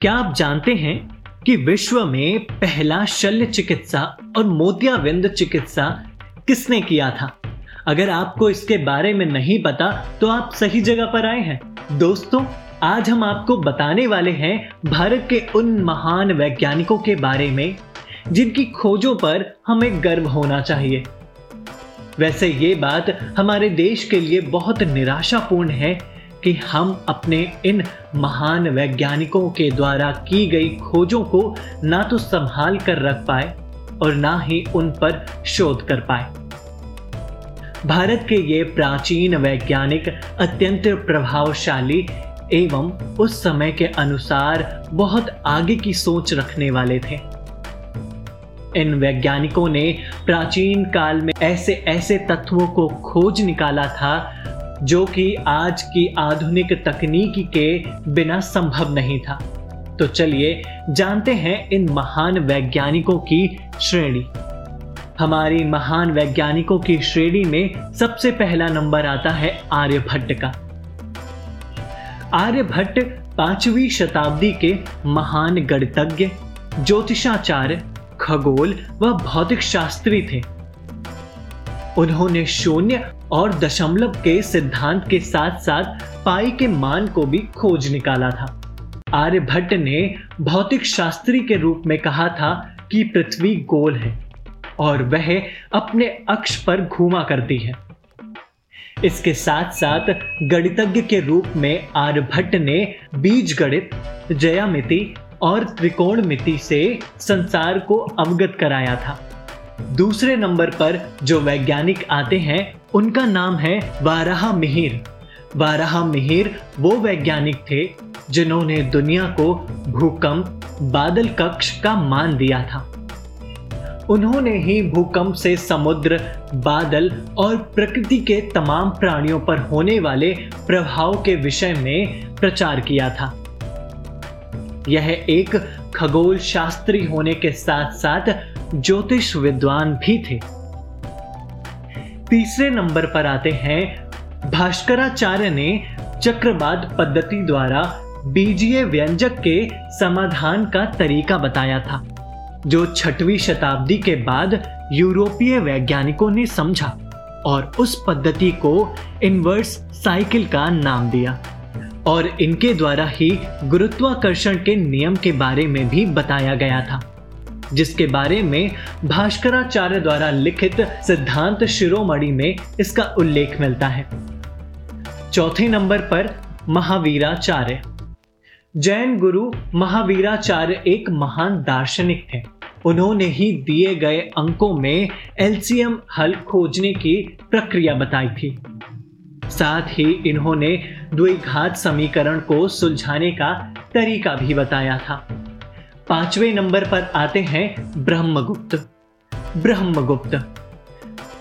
क्या आप जानते हैं कि विश्व में पहला शल्य चिकित्सा और मोतियाबिंद चिकित्सा किसने किया था? अगर आपको इसके बारे में नहीं पता तो आप सही जगह पर आए हैं। दोस्तों, आज हम आपको बताने वाले हैं भारत के उन महान वैज्ञानिकों के बारे में, जिनकी खोजों पर हमें गर्व होना चाहिए। वैसे ये बात हमारे देश के लिए बहुत निराशापूर्ण है कि हम अपने इन महान वैज्ञानिकों के द्वारा की गई खोजों को ना तो संभाल कर रख पाए और ना ही उन पर शोध कर पाए। भारत के ये प्राचीन वैज्ञानिक अत्यंत प्रभावशाली एवं उस समय के अनुसार बहुत आगे की सोच रखने वाले थे। इन वैज्ञानिकों ने प्राचीन काल में ऐसे ऐसे तत्वों को खोज निकाला था जो कि आज की आधुनिक तकनीक के बिना संभव नहीं था। तो चलिए जानते हैं इन महान वैज्ञानिकों की श्रेणी। हमारी महान वैज्ञानिकों की श्रेणी में सबसे पहला नंबर आता है आर्यभट्ट का। आर्यभट्ट पांचवी शताब्दी के महान गणितज्ञ, ज्योतिषाचार्य, खगोल व भौतिक शास्त्री थे। उन्होंने शून्य और दशमलव के सिद्धांत के साथ साथ पाई के मान को भी खोज निकाला था। आर्यभट्ट ने भौतिक शास्त्री के रूप में कहा था कि पृथ्वी गोल है और वह अपने अक्ष पर घूमा करती है। इसके साथ साथ गणितज्ञ के रूप में आर्यभट्ट ने बीज गणित जयामिति और त्रिकोण मिति से संसार को अवगत कराया था। दूसरे नंबर पर जो वैज्ञानिक आते हैं, उनका नाम है वाराह मिहिर। वाराह मिहिर वो वैज्ञानिक थे जिन्होंने दुनिया को भूकंप, बादल कक्ष का मान दिया था। उन्होंने ही भूकंप से समुद्र, बादल और प्रकृति के तमाम प्राणियों पर होने वाले प्रभाव के विषय में प्रचार किया था। यह एक खगोल शास्त्री होने के साथ साथ ज्योतिष विद्वान भी थे। तीसरे नंबर पर आते हैं, भास्कराचार्य ने चक्रवाद पद्धति द्वारा बीजीय व्यंजक के समाधान का तरीका बताया था, जो छठवीं शताब्दी के बाद यूरोपीय वैज्ञानिकों ने समझा और उस पद्धति को इनवर्स साइकिल का नाम दिया और इनके द्वारा ही गुरुत्वाकर्षण के नियम के बारे में भी बताया गया था। जिसके बारे में भास्कराचार्य द्वारा लिखित सिद्धांत शिरोमणि में इसका उल्लेख मिलता है। चौथे नंबर पर महावीराचार्य। जैन गुरु महावीराचार्य एक महान दार्शनिक थे। उन्होंने ही दिए गए अंकों में एलसीएम हल खोजने की प्रक्रिया बताई थी। साथ ही इन्होंने द्विघात समीकरण को सुलझाने का तरीका भी बताया था। पाँचवें नंबर पर आते हैं ब्रह्मगुप्त। ब्रह्मगुप्त।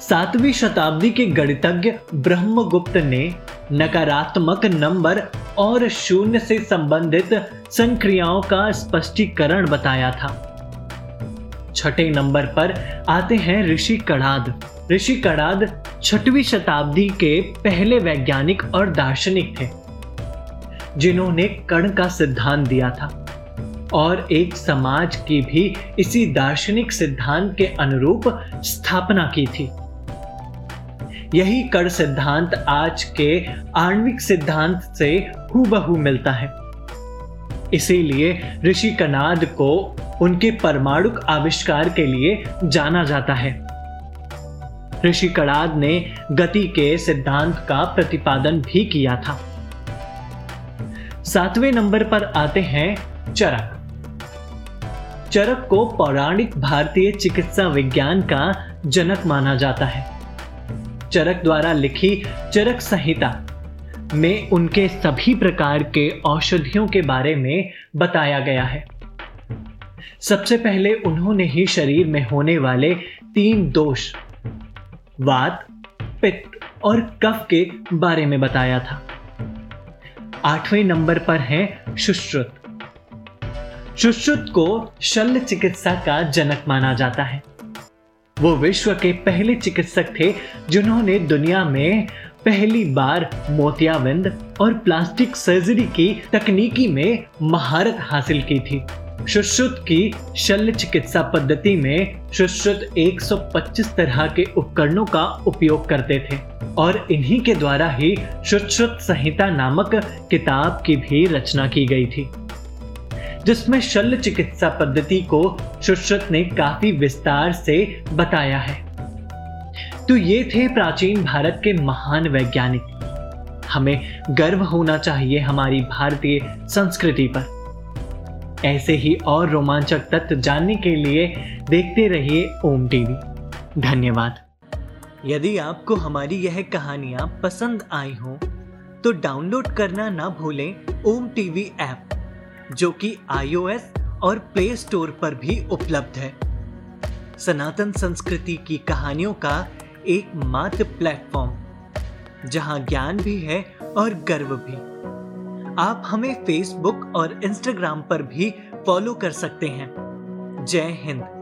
सातवीं शताब्दी के गणितज्ञ ब्रह्मगुप्त ने नकारात्मक नंबर और शून्य से संबंधित संक्रियाओं का स्पष्टीकरण बताया था। छठे नंबर पर आते हैं ऋषि कड़ाद। ऋषि कड़ाद छठवीं शताब्दी के पहले वैज्ञानिक और दार्शनिक थे, जिन्होंने कण का सिद्धांत दिया था। और एक समाज की भी इसी दार्शनिक सिद्धांत के अनुरूप स्थापना की थी। यही कर सिद्धांत आज के आणविक सिद्धांत से हूबहू मिलता है। इसीलिए ऋषि कनाद को उनके परमाणु आविष्कार के लिए जाना जाता है। ऋषि कड़ाद ने गति के सिद्धांत का प्रतिपादन भी किया था। सातवें नंबर पर आते हैं चरक। चरक को पौराणिक भारतीय चिकित्सा विज्ञान का जनक माना जाता है। चरक द्वारा लिखी चरक संहिता में उनके सभी प्रकार के औषधियों के बारे में बताया गया है। सबसे पहले उन्होंने ही शरीर में होने वाले तीन दोष, वात, पित्त और कफ के बारे में बताया था। आठवें नंबर पर है सुश्रुत सुश्रुत को शल्य चिकित्सा का जनक माना जाता है। वो विश्व के पहले चिकित्सक थे, जिन्होंने दुनिया में पहली बार मोतियाबिंद और प्लास्टिक सर्जरी की तकनीकी में महारत हासिल की थी। सुश्रुत की शल्य चिकित्सा पद्धति में सुश्रुत 125 तरह के उपकरणों का उपयोग करते थे और इन्हीं के द्वारा ही सुश्रुत संहिता नामक किताब की भी रचना की गई थी। जिसमें शल्य चिकित्सा पद्धति को सुश्रुत ने काफ़ी विस्तार से बताया है। तो ये थे प्राचीन भारत के महान वैज्ञानिक। हमें गर्व होना चाहिए हमारी भारतीय संस्कृति पर। ऐसे ही और रोमांचक तत्व जानने के लिए देखते रहिए ओम टीवी। धन्यवाद। यदि आपको हमारी यह कहानियाँ पसंद आई हो तो डाउनलोड करना ना भूलें ओम टीवी ऐप। जो कि आईओएस और प्ले स्टोर पर भी उपलब्ध है। सनातन संस्कृति की कहानियों का एक मात्र प्लेटफॉर्म, जहाँ ज्ञान भी है और गर्व भी। आप हमें फेसबुक और इंस्टाग्राम पर भी फॉलो कर सकते हैं। जय हिंद।